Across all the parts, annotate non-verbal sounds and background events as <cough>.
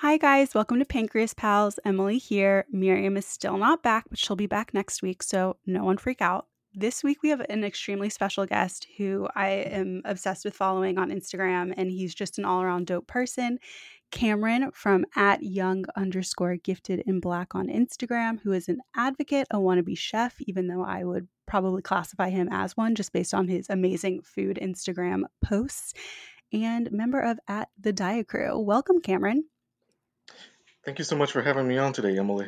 Hi, guys. Welcome to Pancreas Pals. Emily here. Miriam is still not back, but she'll be back next week, so no one freak out. This week, we have an extremely special guest who I am obsessed with following on Instagram, and he's just an all around dope person. Cameron from at young underscore gifted in black on Instagram, who is an advocate, a wannabe chef, even though I would probably classify him as one just based on his amazing food Instagram posts, and member of at the Dia Crew. Welcome, Cameron. Thank you so much for having me on today, Emily.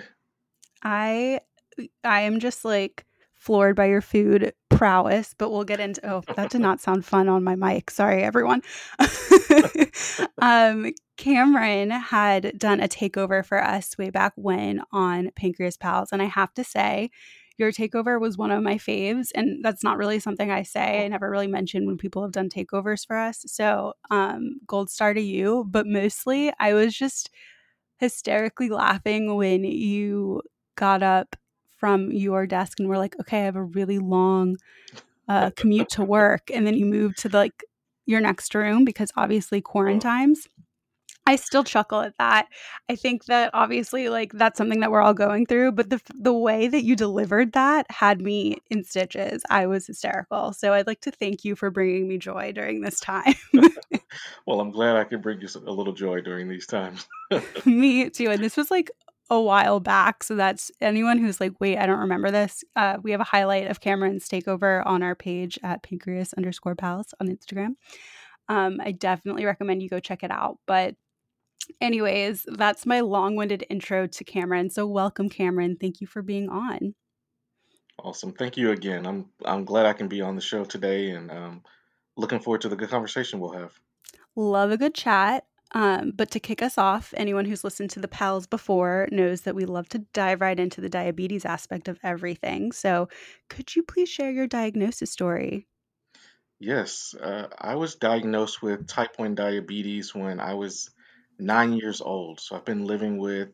I I am just like floored by your food prowess, but we'll get into oh, that did not sound fun on my mic. Sorry everyone. <laughs> um Cameron had done a takeover for us way back when on Pancreas Pals and I have to say your takeover was one of my faves and that's not really something I say. I never really mention when people have done takeovers for us. So, um gold star to you, but mostly I was just hysterically laughing when you got up from your desk and were like, okay, I have a really long uh, commute to work. And then you moved to the, like your next room because obviously quarantines. I still chuckle at that. I think that obviously like that's something that we're all going through, but the the way that you delivered that had me in stitches. I was hysterical. So I'd like to thank you for bringing me joy during this time. <laughs> well, I'm glad I could bring you a little joy during these times. <laughs> me too. And this was like a while back. So that's anyone who's like, wait, I don't remember this. Uh, we have a highlight of Cameron's takeover on our page at pancreas underscore pals on Instagram. Um, I definitely recommend you go check it out. But anyways, that's my long winded intro to Cameron. So, welcome, Cameron. Thank you for being on. Awesome. Thank you again. I'm I'm glad I can be on the show today and um, looking forward to the good conversation we'll have. Love a good chat. Um, but to kick us off, anyone who's listened to the pals before knows that we love to dive right into the diabetes aspect of everything. So, could you please share your diagnosis story? Yes, uh, I was diagnosed with type 1 diabetes when I was nine years old. So I've been living with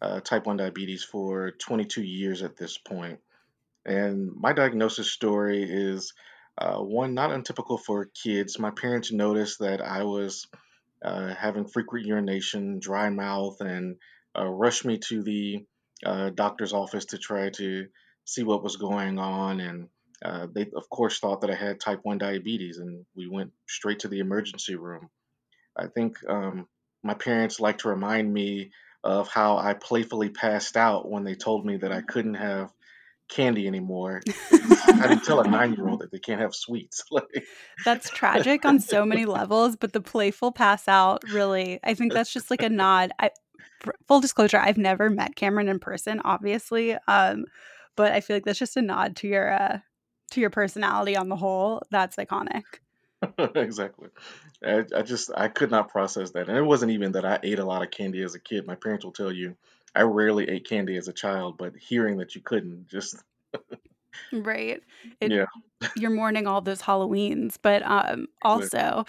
uh, type 1 diabetes for 22 years at this point. And my diagnosis story is uh, one not untypical for kids. My parents noticed that I was uh, having frequent urination, dry mouth, and uh, rushed me to the uh, doctor's office to try to see what was going on. And uh, they, of course, thought that I had type 1 diabetes, and we went straight to the emergency room. I think um, my parents like to remind me of how I playfully passed out when they told me that I couldn't have candy anymore. How do you tell a <laughs> nine year old that they can't have sweets? <laughs> that's tragic on so many <laughs> levels, but the playful pass out really, I think that's just like a nod. I, full disclosure, I've never met Cameron in person, obviously, um, but I feel like that's just a nod to your uh, to your personality on the whole. That's iconic. <laughs> exactly. I, I just I could not process that, and it wasn't even that I ate a lot of candy as a kid. My parents will tell you I rarely ate candy as a child, but hearing that you couldn't just right. It, yeah, you're mourning all those Halloweens, but um, <laughs> also,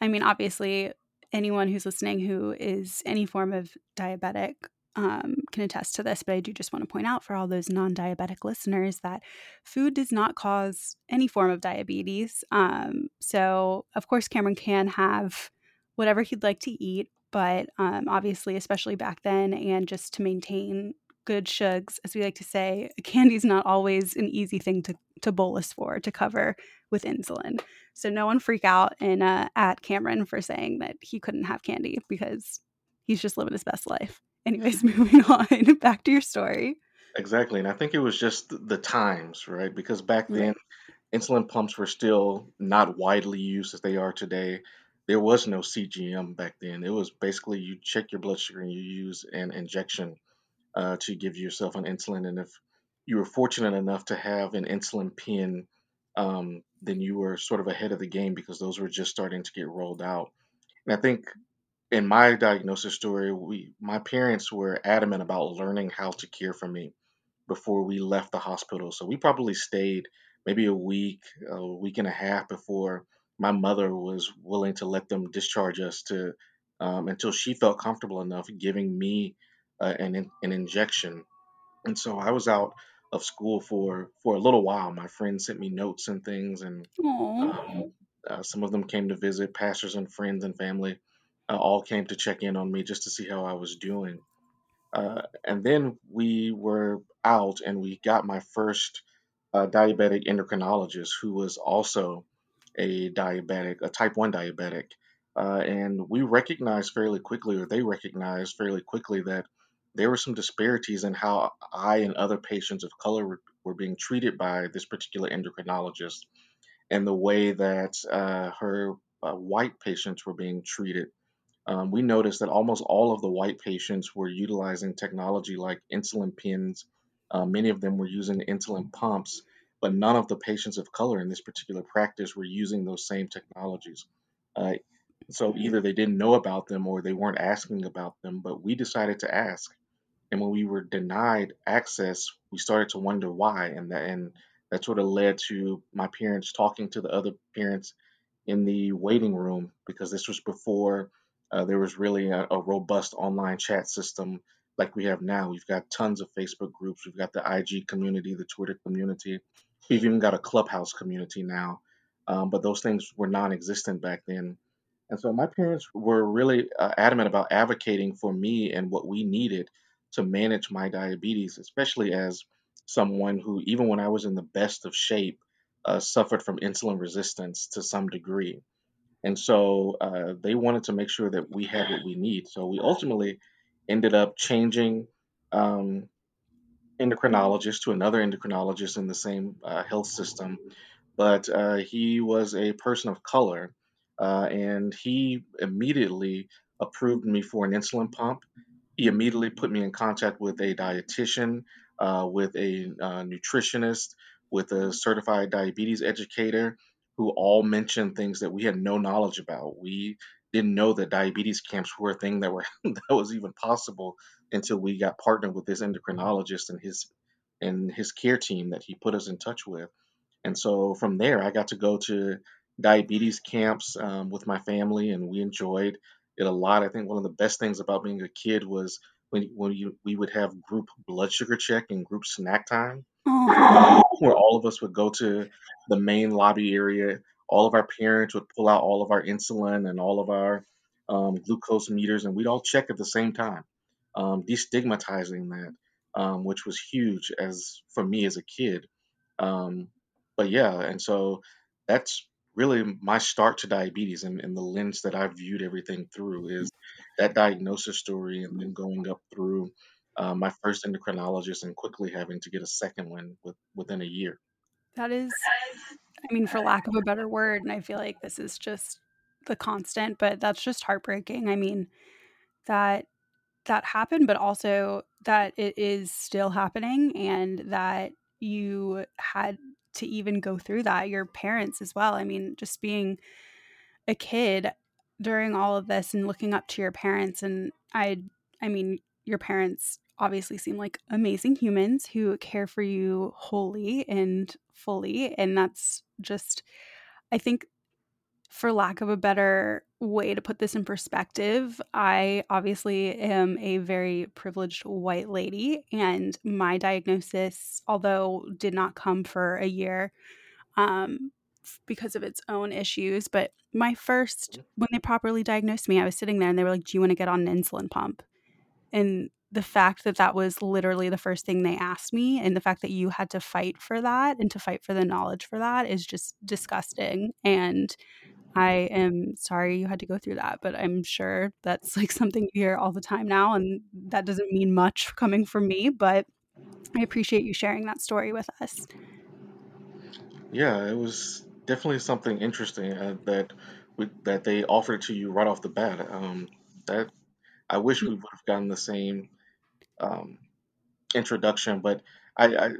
I mean, obviously, anyone who's listening who is any form of diabetic um, can attest to this, but I do just want to point out for all those non diabetic listeners that food does not cause any form of diabetes. Um, so, of course, Cameron can have whatever he'd like to eat, but um, obviously, especially back then, and just to maintain good shugs, as we like to say, candy is not always an easy thing to, to bolus for, to cover with insulin. So, no one freak out and uh, at Cameron for saying that he couldn't have candy because he's just living his best life. Anyways, <laughs> moving on. Back to your story. Exactly. And I think it was just the times, right? Because back then, insulin pumps were still not widely used as they are today. There was no CGM back then. It was basically you check your blood sugar and you use an injection uh, to give yourself an insulin. And if you were fortunate enough to have an insulin pen, um, then you were sort of ahead of the game because those were just starting to get rolled out. And I think in my diagnosis story, we my parents were adamant about learning how to care for me before we left the hospital. So we probably stayed maybe a week, a week and a half before my mother was willing to let them discharge us to um, until she felt comfortable enough giving me uh, an an injection. And so I was out of school for for a little while. My friends sent me notes and things, and um, uh, some of them came to visit. Pastors and friends and family uh, all came to check in on me just to see how I was doing. Uh, and then we were out, and we got my first uh, diabetic endocrinologist, who was also a diabetic, a type one diabetic. Uh, and we recognized fairly quickly, or they recognized fairly quickly, that there were some disparities in how I and other patients of color were, were being treated by this particular endocrinologist and the way that uh, her uh, white patients were being treated. Um, we noticed that almost all of the white patients were utilizing technology like insulin pens. Uh, many of them were using insulin pumps, but none of the patients of color in this particular practice were using those same technologies. Uh, so either they didn't know about them or they weren't asking about them, but we decided to ask. And when we were denied access, we started to wonder why, and that and that sort of led to my parents talking to the other parents in the waiting room because this was before uh, there was really a, a robust online chat system like we have now. We've got tons of Facebook groups. We've got the IG community, the Twitter community. We've even got a Clubhouse community now. Um, but those things were non-existent back then. And so my parents were really uh, adamant about advocating for me and what we needed to manage my diabetes, especially as someone who, even when I was in the best of shape, uh, suffered from insulin resistance to some degree. And so uh, they wanted to make sure that we had what we need. So we ultimately ended up changing um, endocrinologist to another endocrinologist in the same uh, health system. But uh, he was a person of color, uh, and he immediately approved me for an insulin pump he immediately put me in contact with a dietitian, uh, with a uh, nutritionist, with a certified diabetes educator, who all mentioned things that we had no knowledge about. We didn't know that diabetes camps were a thing that were <laughs> that was even possible until we got partnered with this endocrinologist and his and his care team that he put us in touch with. And so from there, I got to go to diabetes camps um, with my family, and we enjoyed it a lot. I think one of the best things about being a kid was when when you, we would have group blood sugar check and group snack time, um, <laughs> where all of us would go to the main lobby area. All of our parents would pull out all of our insulin and all of our um, glucose meters, and we'd all check at the same time, um, destigmatizing that, um, which was huge as for me as a kid. Um, but yeah, and so that's really my start to diabetes and, and the lens that I viewed everything through is that diagnosis story and then going up through uh, my first endocrinologist and quickly having to get a second one with, within a year. That is, I mean, for lack of a better word, and I feel like this is just the constant, but that's just heartbreaking. I mean, that that happened, but also that it is still happening and that you had to even go through that, your parents as well. I mean, just being a kid during all of this and looking up to your parents and I I mean, your parents obviously seem like amazing humans who care for you wholly and fully and that's just I think for lack of a better way to put this in perspective, I obviously am a very privileged white lady, and my diagnosis, although did not come for a year um, because of its own issues, but my first, mm-hmm. when they properly diagnosed me, I was sitting there and they were like, Do you want to get on an insulin pump? And the fact that that was literally the first thing they asked me, and the fact that you had to fight for that and to fight for the knowledge for that is just disgusting. And I am sorry you had to go through that, but I'm sure that's like something you hear all the time now. And that doesn't mean much <laughs> coming from me, but I appreciate you sharing that story with us. Yeah, it was definitely something interesting uh, that we, that they offered to you right off the bat. Um, that I wish we would have gotten the same um, introduction, but I, I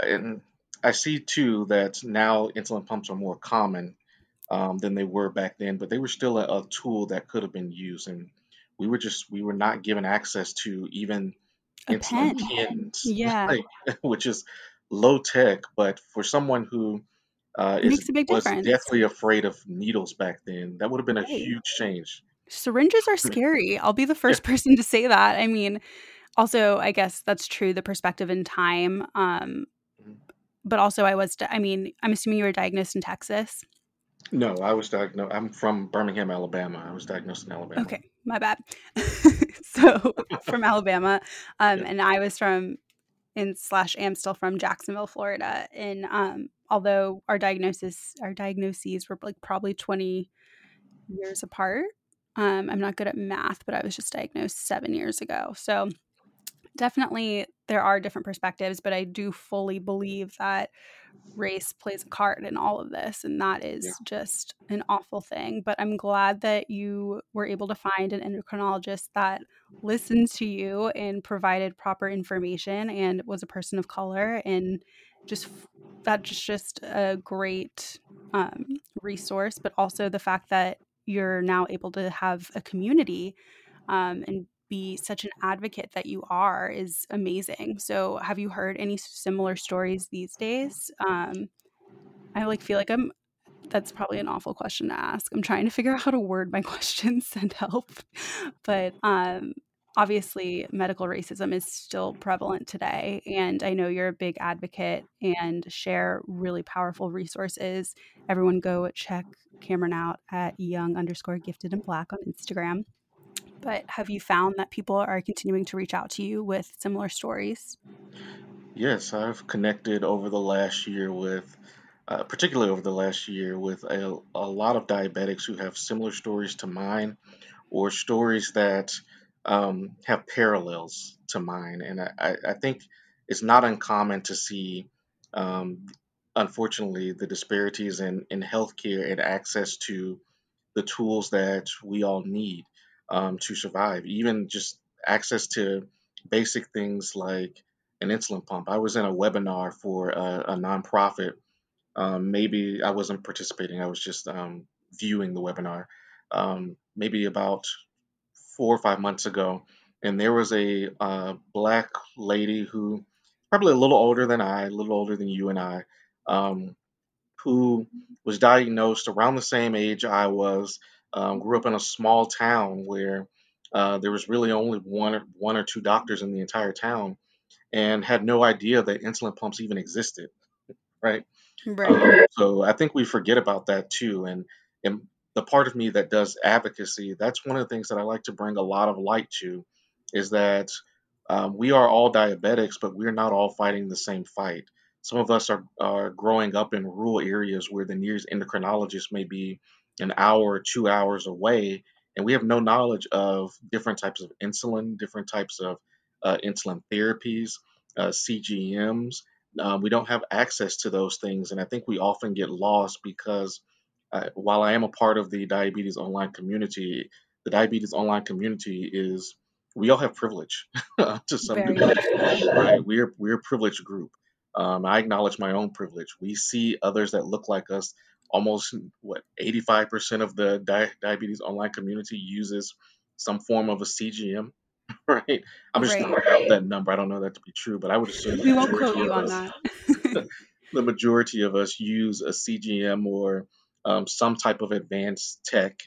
and I see too that now insulin pumps are more common um, than they were back then, but they were still a, a tool that could have been used. And we were just we were not given access to even a insulin pen. pens, <laughs> yeah, like, <laughs> which is low tech, but for someone who uh, makes a big was difference. deathly afraid of needles back then, that would have been a right. huge change. Syringes are scary. I'll be the first yeah. <laughs> person to say that. I mean, also, I guess that's true. The perspective in time. Um, mm-hmm. but also, I was. I mean, I'm assuming you were diagnosed in Texas. No, I was diagnosed. I'm from Birmingham, Alabama. I was diagnosed in Alabama. Okay, my bad. <laughs> so <laughs> from Alabama, um, yeah. and I was from in slash am still from Jacksonville, Florida. And um, although our diagnosis, our diagnoses were like probably 20 years apart. Um, I'm not good at math, but I was just diagnosed seven years ago. So definitely there are different perspectives, but I do fully believe that race plays a part in all of this and that is yeah. just an awful thing but i'm glad that you were able to find an endocrinologist that listened to you and provided proper information and was a person of color and just that's just a great um, resource but also the fact that you're now able to have a community um, and be such an advocate that you are is amazing. So, have you heard any similar stories these days? Um, I like feel like I'm. That's probably an awful question to ask. I'm trying to figure out how to word my <laughs> questions and help, but um, obviously, medical racism is still prevalent today, and I know you're a big advocate and share really powerful resources. Everyone, go check Cameron out at young underscore gifted and black on Instagram but have you found that people are continuing to reach out to you with similar stories? Yes, I've connected over the last year with, uh, particularly over the last year, with a, a lot of diabetics who have similar stories to mine or stories that um, have parallels to mine. And I, I think it's not uncommon to see, um, unfortunately, the disparities in, in healthcare and access to the tools that we all need um, to survive. Even just access to basic things like an insulin pump. I was in a webinar for a, a nonprofit. Um, maybe I wasn't participating, I was just um, viewing the webinar. Um, maybe about four or five months ago. And there was a black lady who, probably a little older than I, a little older than you and I, um, who was diagnosed around the same age I was um, grew up in a small town where uh, there was really only one or, one or two doctors in the entire town, and had no idea that insulin pumps even existed. Right. Right. Um, so I think we forget about that too, and and the part of me that does advocacy, that's one of the things that I like to bring a lot of light to, is that um, we are all diabetics, but we're not all fighting the same fight. Some of us are, are growing up in rural areas where the nearest endocrinologist may be an hour or two hours away, and we have no knowledge of different types of insulin, different types of uh, insulin therapies, uh, CGMs. Um, we don't have access to those things, and I think we often get lost because uh, while I am a part of the diabetes online community, the diabetes online community is we all have privilege <laughs> to some Very degree, right? We're we're a privileged group. Um, I acknowledge my own privilege. We see others that look like us almost what 85% of the di- diabetes online community uses some form of a CGM, <laughs> right? I'm just right. throwing out that number. I don't know that to be true, but I would assume we won't quote you on that. <laughs> <laughs> the majority of us use a CGM or um, some type of advanced tech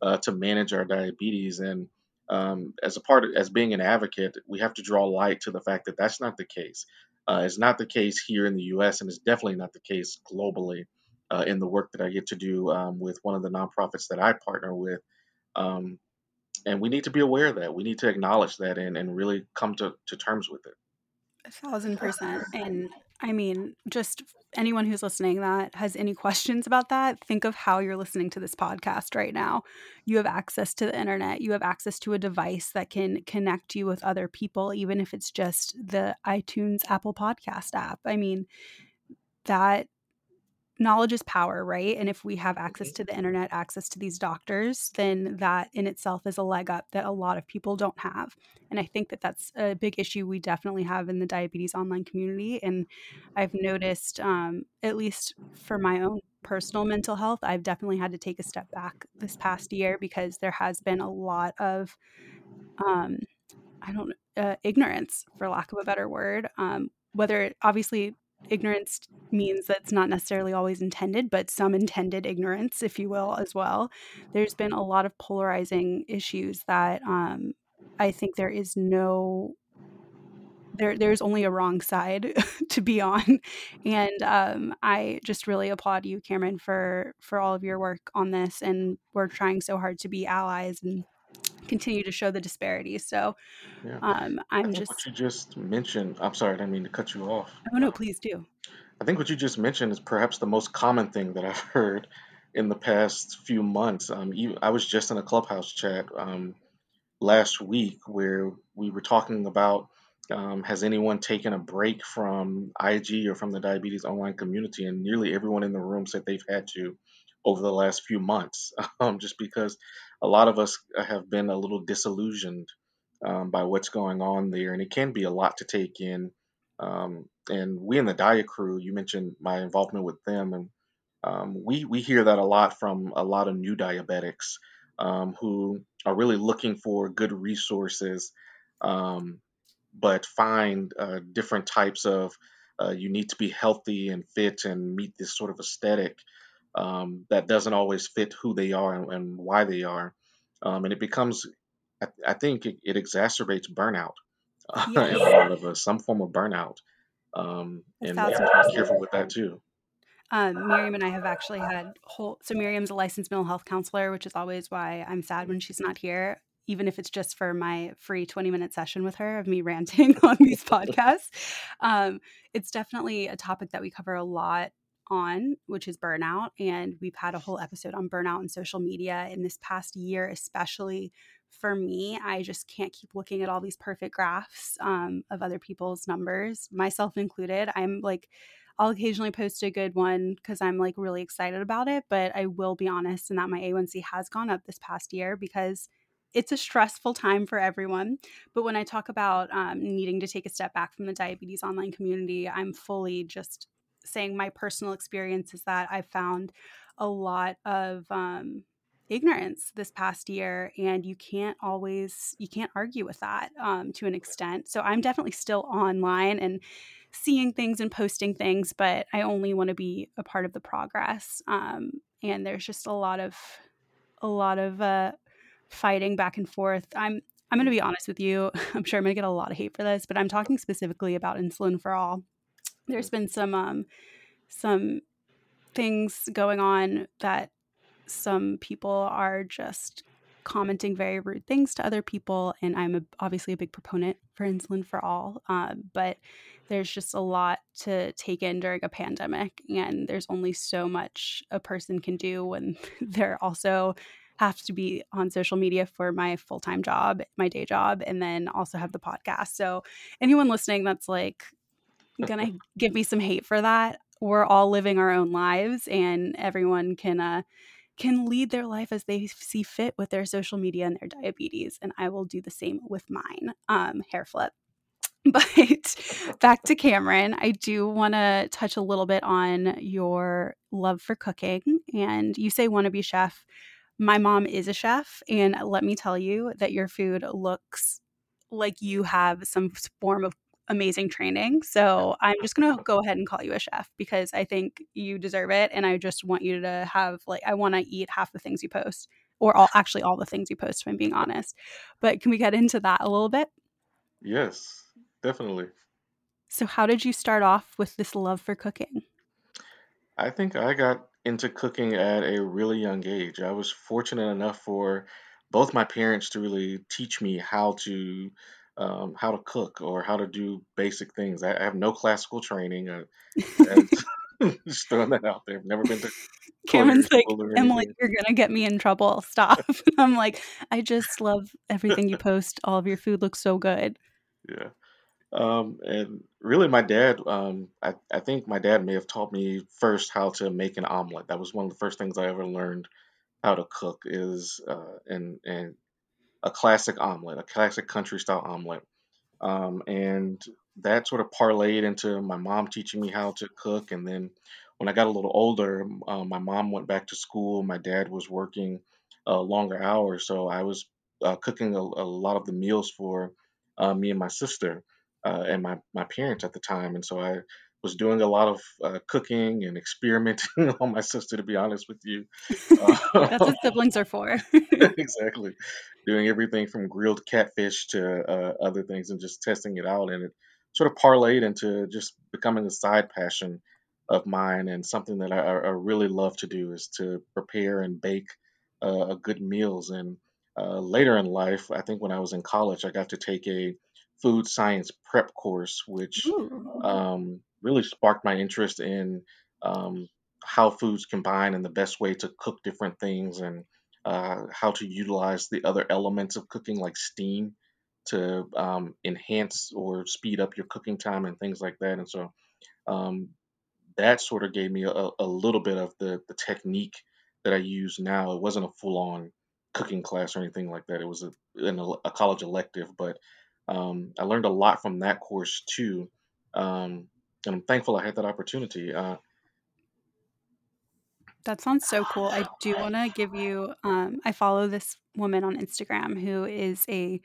uh, to manage our diabetes. And um, as a part of, as being an advocate, we have to draw light to the fact that that's not the case. Uh, it's not the case here in the U.S. and it's definitely not the case globally uh, in the work that I get to do um, with one of the nonprofits that I partner with. Um, and we need to be aware of that. We need to acknowledge that and, and really come to, to terms with it. A thousand percent. And I mean, just anyone who's listening that has any questions about that, think of how you're listening to this podcast right now. You have access to the internet, you have access to a device that can connect you with other people, even if it's just the iTunes Apple Podcast app. I mean, that knowledge is power, right? And if we have access mm-hmm. to the internet, access to these doctors, then that in itself is a leg up that a lot of people don't have. And I think that that's a big issue we definitely have in the diabetes online community. And I've noticed, um, at least for my own personal mental health, I've definitely had to take a step back this past year because there has been a lot of, um, I don't uh, ignorance, for lack of a better word. Um, whether obviously ignorance means that's not necessarily always intended, but some intended ignorance, if you will, as well. There's been a lot of polarizing issues that um, I think there is no there there's only a wrong side <laughs> to be on and um, i just really applaud you cameron for for all of your work on this and we're trying so hard to be allies and continue to show the disparity. so Yeah. um, i'm think what just you just mentioned, I'm sorry, I didn't mean to cut you off. oh no please do I think what you just mentioned is perhaps the most common thing that I've heard in the past few months. Um, I was just in a clubhouse chat um, last week where we were talking about um, has anyone taken a break from IG or from the diabetes online community? And nearly everyone in the room said they've had to over the last few months, <laughs> um, just because a lot of us have been a little disillusioned um, by what's going on there. And it can be a lot to take in. Um, and we in the Dia Crew, you mentioned my involvement with them, and um, we we hear that a lot from a lot of new diabetics um, who are really looking for good resources, um, but find uh, different types of uh, you need to be healthy and fit and meet this sort of aesthetic um, that doesn't always fit who they are and, and why they are, um, and it becomes I, I think it, it exacerbates burnout <laughs> in a lot of us, some form of burnout, um, and we have to be careful with that too. Um, Miriam and I have actually had whole. So Miriam's a licensed mental health counselor, which is always why I'm sad when she's not here, even if it's just for my free 20 minute session with her of me ranting <laughs> on these podcasts. Um, it's definitely a topic that we cover a lot on, which is burnout, and we've had a whole episode on burnout and social media in this past year, especially. For me, I just can't keep looking at all these perfect graphs um, of other people's numbers, myself included. I'm like I'll occasionally post a good one because I'm like really excited about it. But I will be honest in that my A1C has gone up this past year because it's a stressful time for everyone. But when I talk about um, needing to take a step back from the diabetes online community, I'm fully just saying my personal experience is that I've found a lot of um, ignorance this past year and you can't always you can't argue with that um, to an extent so i'm definitely still online and seeing things and posting things, but I only want to be a part of the progress. Um, and there's just a lot of a lot of uh, fighting back and forth. I'm I'm going to be honest with you. <laughs> I'm sure I'm going to get a lot of hate for this, but I'm talking specifically about insulin for all. There's been some um, some things going on that some people are just commenting very rude things to other people. And I'm a, obviously a big proponent for insulin for all. Um, but there's just a lot to take in during a pandemic. And there's only so much a person can do when <laughs> they're also have to be on social media for my full time job, my day job, and then also have the podcast. So, anyone listening that's like gonna give me some hate for that, we're all living our own lives, and everyone can uh, can lead their life as they see fit with their social media and their diabetes. And I will do the same with mine. Um, hair flip. <laughs> But back to Cameron, I do want to touch a little bit on your love for cooking. And you say wannabe chef. My mom is a chef. And let me tell you that your food looks like you have some form of amazing training. So I'm just going to go ahead and call you a chef because I think you deserve it. And I just want you to have, like, I want to eat half the things you post or all actually all the things you post, if I'm being honest. But can we get into that a little bit? Yes, definitely. So, how did you start off with this love for cooking? I think I got into cooking at a really young age. I was fortunate enough for both my parents to really teach me how to um, how to cook or how to do basic things. I, I have no classical training. Uh, <laughs> <laughs> just throwing that out there. I've never been to Cameron's like, Emily, you're gonna get me in trouble. Stop. <laughs> I'm like, I just love everything you post. All of your food looks so good. Yeah. Um, and really, my dad, um, I, I think my dad may have taught me first how to make an omelet. That was one of the first things I ever learned how to cook is uh, and and a classic omelet, a classic country style omelet. Um, and that sort of parlayed into my mom teaching me how to cook. And then when I got a little older, uh, my mom went back to school. My dad was working uh, longer hours, so I was uh, cooking a, a lot of the meals for uh, me and my sister uh, and my my parents at the time, and so I was doing a lot of uh, cooking and experimenting <laughs> on my sister. To be honest with you, <laughs> That's what siblings are for. <laughs> exactly, doing everything from grilled catfish to uh, other things and just testing it out, and it sort of parlayed into just becoming a side passion of mine and something that I, I really love to do is to prepare and bake uh, good meals. And uh, later in life, I think when I was in college, I got to take a food science prep course, which um, really sparked my interest in um, how foods combine and the best way to cook different things and uh, how to utilize the other elements of cooking, like steam, to um, enhance or speed up your cooking time and things like that. And so um, that sort of gave me a, a little bit of the, the technique that I use now. It wasn't a full on cooking class or anything like that. It was a, an, a college elective, but um, I learned a lot from that course too. Um, and I'm thankful I had that opportunity. Uh, that sounds so cool. I do want to give you, um, I follow this woman on Instagram who is a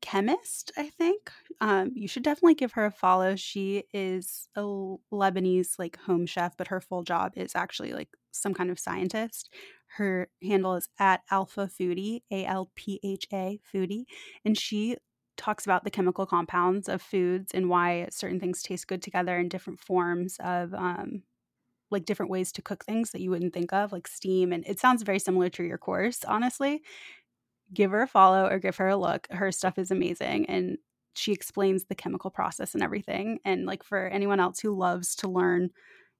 chemist, I think. Um, you should definitely give her a follow. She is a Lebanese like home chef, but her full job is actually like some kind of scientist. Her handle is at Alpha Foodie, A L P H A Foodie, and she talks about the chemical compounds of foods and why certain things taste good together in different forms of um, like different ways to cook things that you wouldn't think of, like steam. And it sounds very similar to your course, honestly give her a follow or give her a look. Her stuff is amazing and she explains the chemical process and everything. And like for anyone else who loves to learn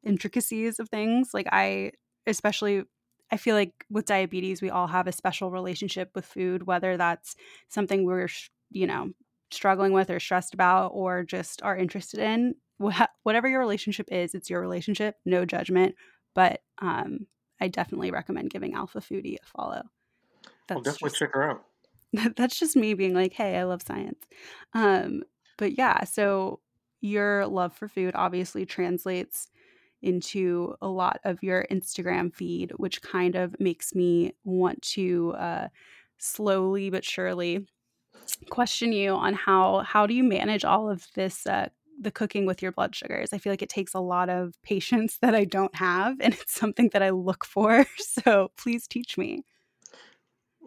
intricacies of things, like I especially I feel like with diabetes we all have a special relationship with food whether that's something we're you know struggling with or stressed about or just are interested in whatever your relationship is it's your relationship no judgment but um, i definitely recommend giving alpha foodie a follow that's definitely just, check her out. <laughs> That's just me being like, hey, I love science. Um, but yeah, so your love for food obviously translates into a lot of your Instagram feed, which kind of makes me want to uh, slowly but surely question you on how how do you manage all of this uh, the cooking with your blood sugars. I feel like it takes a lot of <laughs> patience that I don't have, and it's something that I look for. <laughs> So please teach me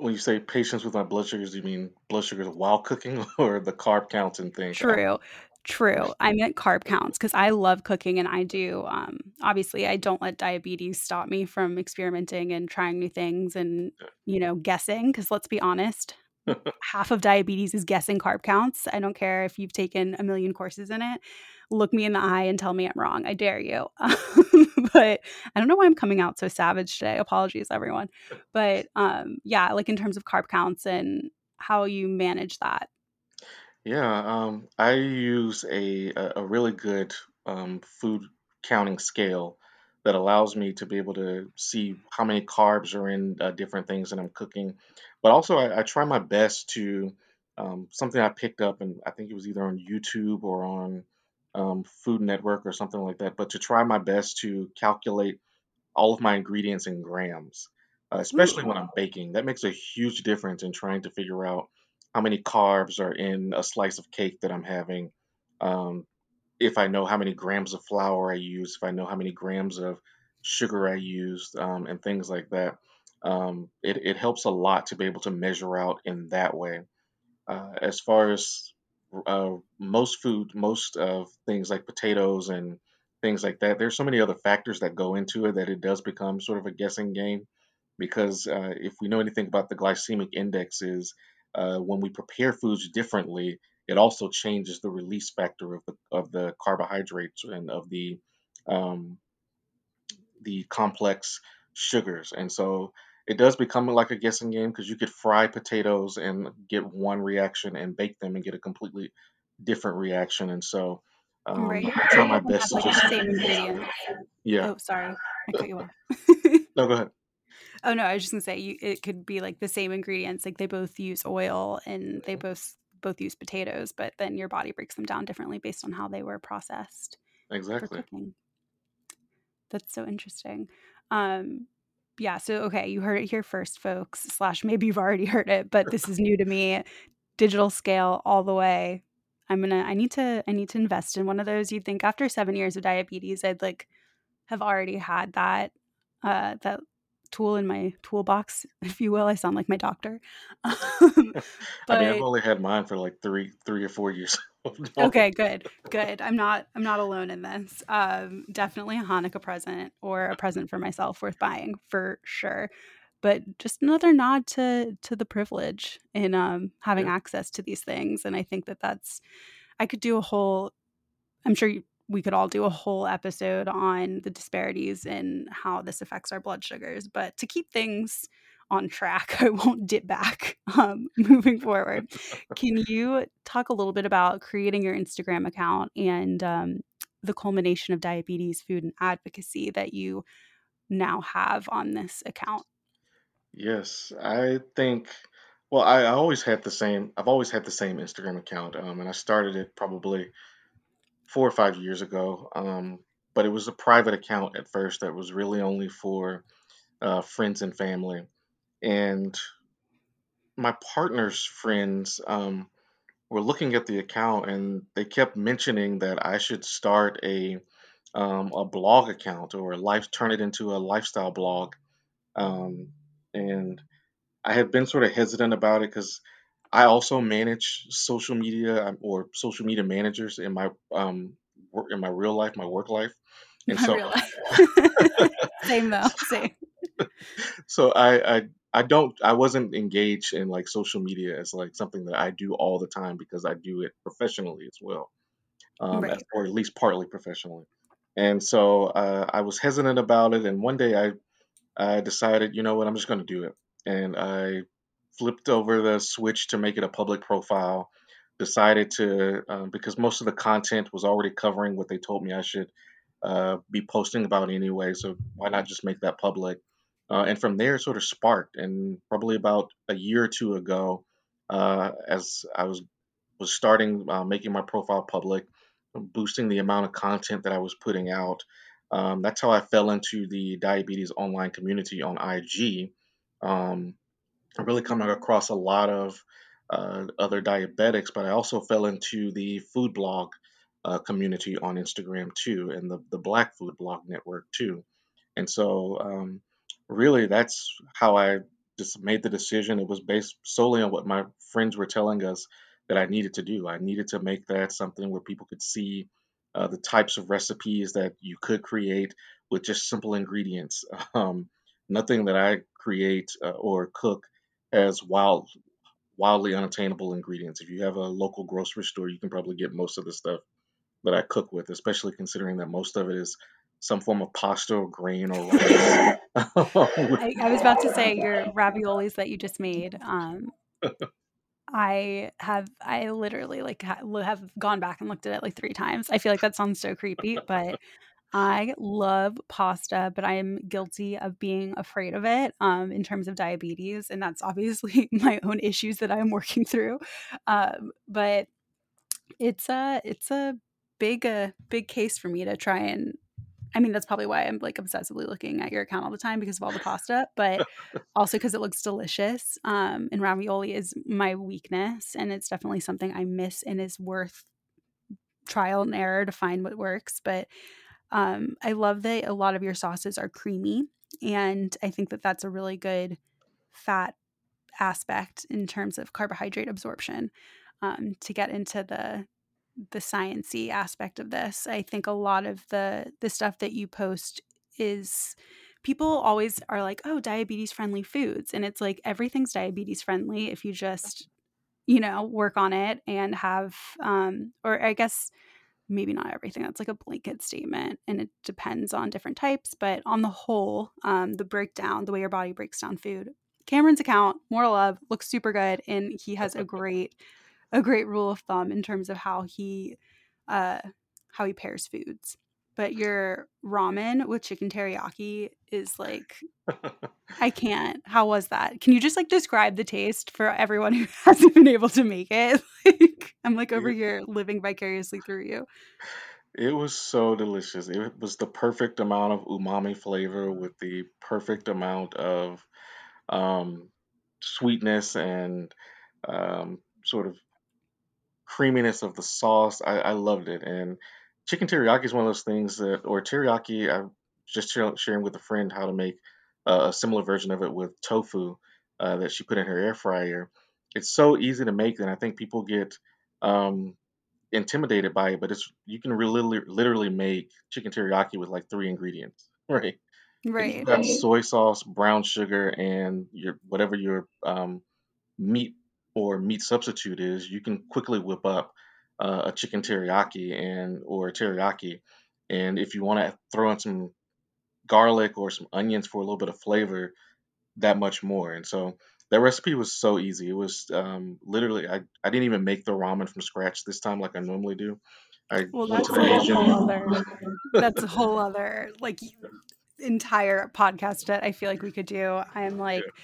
when you say patience with my blood sugars, do you mean blood sugars while cooking <laughs> or the carb counts and things? True. True. I meant carb counts because I love cooking and I do. Um, obviously, I don't let diabetes stop me from experimenting and trying new things and, you know, guessing. Because let's be honest, half of diabetes is guessing carb counts. I don't care if you've taken a million courses in it look me in the eye and tell me I'm wrong. I dare you. <laughs> but I don't know why I'm coming out so savage today. Apologies, everyone. But um, yeah, like in terms of carb counts and how you manage that. Yeah, um, I use a a really good um, food counting scale that allows me to be able to see how many carbs are in uh, different things that I'm cooking. But also, I, I try my best to um, something I picked up, and I think it was either on YouTube or on um, Food Network or something like that, but to try my best to calculate all of my ingredients in grams, uh, especially when I'm baking. That makes a huge difference in trying to figure out how many carbs are in a slice of cake that I'm having. Um, if I know how many grams of flour I use, if I know how many grams of sugar I used, um, and things like that, um, it, it helps a lot to be able to measure out in that way. Uh, as far as uh, most food, most of things like potatoes and things like that, there's so many other factors that go into it that it does become sort of a guessing game. Because uh, if we know anything about the glycemic index, is uh, when we prepare foods differently, it also changes the release factor of the of the carbohydrates and of the um, the complex sugars. And so it does become like a guessing game because you could fry potatoes and get one reaction and bake them and get a completely different reaction. And so um, right. I try my best to just same ingredients. Yeah. Oh, sorry, I cut you off. <laughs> no, go ahead. <laughs> Oh no, I was just gonna say you, it could be like the same ingredients. Like they both use oil and they both both use potatoes, but then your body breaks them down differently based on how they were processed. Exactly. That's so interesting. Um, yeah, so okay, you heard it here first, folks. Slash, maybe you've already heard it, but this is new to me. digital scale all the way. I'm gonna. I need to. I need to invest in one of those. You'd think after seven years of diabetes, I'd like have already had that uh, that tool in my toolbox, <laughs> if you will. I sound like my doctor. but, <laughs> <laughs> I mean, I've only had mine for like three, three or four years. okay, good, good. I'm not, I'm not alone in this. Um, definitely a Hanukkah present or a present for myself worth buying for sure. But just another nod to to the privilege in um, having yeah. access to these things, and I think that that's. I could do a whole. I'm sure you, we could all do a whole episode on the disparities in how this affects our blood sugars. But to keep things on track, <laughs> I won't dip back um, <laughs> moving forward. <laughs> Can you talk a little bit about creating your Instagram account and um, the culmination of diabetes, food, and advocacy that you now have on this account? Yes, I think. Well, I, I always had the same. I've always had the same Instagram account, um, and I started it probably four or five years ago. Um, but it was a private account at first that was really only for uh, friends and family. And my partner's friends um, were looking at the account and they kept mentioning that I should start a um, a blog account or life turn it into a lifestyle blog. Um, and I had been sort of hesitant about it because I also manage social media um, or social media managers in my um work in my real life, my work life, and my so real life. <laughs> <laughs> same though, same. <laughs> So I, I I don't I wasn't engaged in like social media as like something that I do all the time because I do it professionally as well, um, right. or at least partly professionally. And so uh, I was hesitant about it, and one day I I decided, you know what, I'm just going to do it, and I flipped over the switch to make it a public profile. Decided to um, because most of the content was already covering what they told me I should uh, be posting about anyway. So why not just make that public? Uh, and from there, it sort of sparked. And probably about a year or two ago, uh, as I was was starting uh, making my profile public, boosting the amount of content that I was putting out. Um, that's how I fell into the diabetes online community on IG. Um, really come across a lot of uh, other diabetics, but I also fell into the food blog uh, community on Instagram too, and the the Black Food Blog Network too. And so, um, really, that's how I just made the decision. It was based solely on what my friends were telling us that I needed to do. I needed to make that something where people could see uh, the types of recipes that you could create with just simple ingredients. <laughs> Um, nothing that I create uh, or cook as wild, wildly unattainable ingredients. If you have a local grocery store, you can probably get most of the stuff that I cook with, especially considering that most of it is some form of pasta or grain or rice. <laughs> <laughs> I, I, was about to say your raviolis that you just made. Um, I have I literally like have gone back and looked at it like three times. I feel like that sounds so creepy, but I love pasta, but I am guilty of being afraid of it um, in terms of diabetes. And that's obviously <laughs> my own issues that I'm working through. Um, but it's a, it's a big, uh, big case for me to try and, I mean, that's probably why I'm like obsessively looking at your account all the time because of all the pasta, but also because it looks delicious. Um, and ravioli is my weakness. And it's definitely something I miss and is worth trial and error to find what works. But um, I love that a lot of your sauces are creamy, and I think that that's a really good fat aspect in terms of carbohydrate absorption. Um, to get into the the sciency aspect of this, I think a lot of the the stuff that you post is people always are like, "Oh, diabetes friendly foods," and it's like everything's diabetes friendly if you just you know work on it and have um or i guess maybe not everything that's like a blanket statement and it depends on different types but on the whole um, the breakdown the way your body breaks down food. Cameron's account more love looks super good and he has a great a great rule of thumb in terms of how he uh how he pairs foods. But your ramen with chicken teriyaki is like <laughs> I can't. How was that? Can you just like describe the taste for everyone who <laughs> hasn't been able to make it? <laughs> like I'm like over here living vicariously through you. It was so delicious. It was the perfect amount of umami flavor with the perfect amount of um, sweetness and um, sort of creaminess of the sauce. I, I loved it. And chicken teriyaki is one of those things that, or teriyaki, I'm just sharing with a friend how to make uh, a similar version of it with tofu uh, that she put in her air fryer. It's so easy to make, and I think people get um, intimidated by it. But it's you can really literally make chicken teriyaki with like three ingredients, <laughs> right? Right. You've got soy sauce, brown sugar, and your whatever your um, meat or meat substitute is, you can quickly whip up uh, a chicken teriyaki and or teriyaki. And if you want to throw in some garlic or some onions for a little bit of flavor, that much more. And so that recipe was so easy. It was um, literally I, I didn't even make the ramen from scratch this time like I normally do. I well, that's a whole other. That's a whole other like entire podcast that I feel like we could do. I'm like. Yeah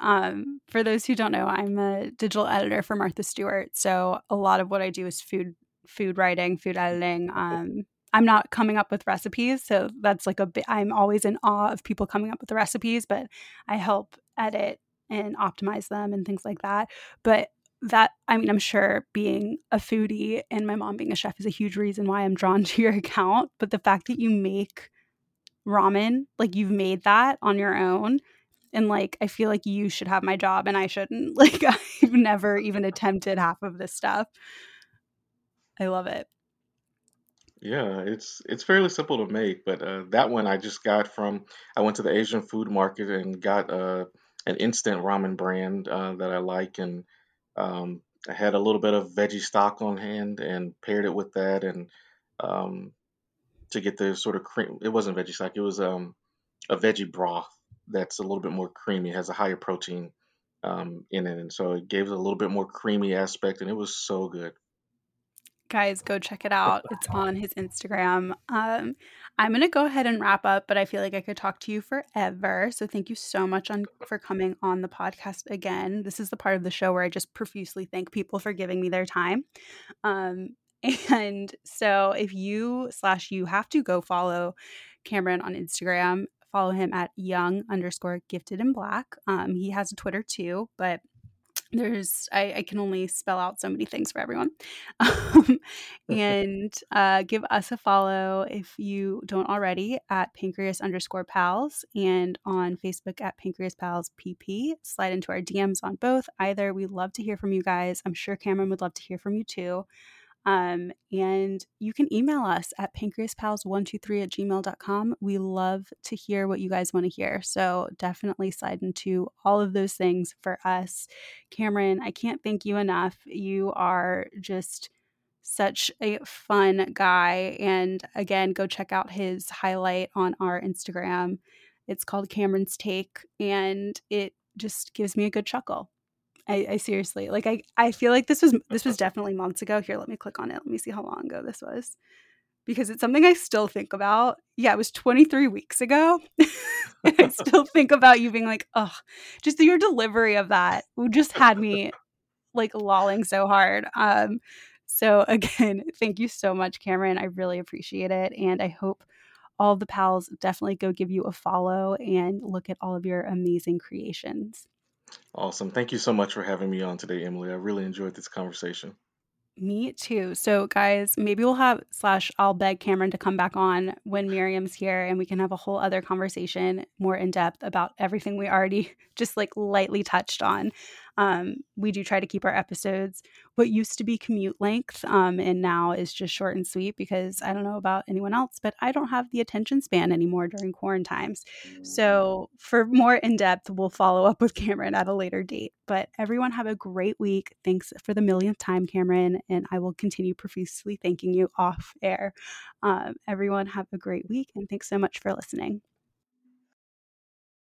um, for those who don't know, I'm a digital editor for Martha Stewart. So a lot of what I do is food food writing, food editing. Um, I'm not coming up with recipes, so that's like a bit. I'm always in awe of people coming up with the recipes, but I help edit and optimize them and things like that. But that I mean, I'm sure being a foodie and my mom being a chef is a huge reason why I'm drawn <laughs> to your account. But the fact that you make ramen, like you've made that on your own, and like i feel like you should have my job and i shouldn't <laughs> like i've never even attempted half of this stuff i love it yeah it's it's fairly simple to make but uh, that one i just got from i went to the asian food market and got uh, an instant ramen brand uh, that i like and um, i had a little bit of veggie stock on hand and paired it with that and um, to get the sort of cream it wasn't veggie stock it was um, a veggie broth that's a little bit more creamy, has a higher protein um, in it, and so it gave it a little bit more creamy aspect, and it was so good. Guys, go check it out. It's <laughs> on his Instagram. Um, I'm gonna go ahead and wrap up, but I feel like I could talk to you forever. So thank you so much on for coming on the podcast again. This is the part of the show where I just profusely thank people for giving me their time. Um, <laughs> and so if you slash you have to go follow Cameron on Instagram follow him at young underscore gifted in black. Um, he has a Twitter too, but there's I, I, can only spell out so many things for everyone. <laughs> Um, and uh, give us a follow if you don't already at pancreas underscore pals and on facebook at pancreas pals pp slide into our dms on both. Either we love to hear from you guys. I'm sure cameron would love to hear from you too um, and you can email us at pancreaspals123 at gmail.com. We love to hear what you guys want to hear. So definitely slide into all of those things for us. Cameron, I can't thank you enough. You are just such a fun guy. And again, go check out his highlight on our Instagram. It's called Cameron's Take, and it just gives me a good chuckle. I, I seriously like I I feel like this was this was definitely months ago. Here, let me click on it. Let me see how long ago this was. Because it's something I still think about. Yeah, it was 23 weeks ago. <laughs> I <laughs> still think about you being like, oh, just your delivery of that just had me like lolling so hard. Um, so <laughs> again, thank you so much, Cameron. I really appreciate it. And I hope all the pals definitely go give you a follow and look at all of your amazing creations. Awesome. Thank you so much for having me on today, Emily. I really enjoyed this conversation. Me too. So, guys, maybe we'll have slash I'll beg Cameron to come back on when Miriam's here and we can have a whole other conversation more in depth about everything we already <laughs> just like lightly touched on. Um, we do try to keep our episodes what used to be commute length um, and now is just short and sweet because I don't know about anyone else, but I don't have the attention span anymore during quarantines. So, for more in depth, we'll follow up with Cameron at a later date. But everyone have a great week. Thanks for the millionth time, Cameron. And I will continue profusely thanking you off air. Um, everyone have a great week and thanks so much for listening.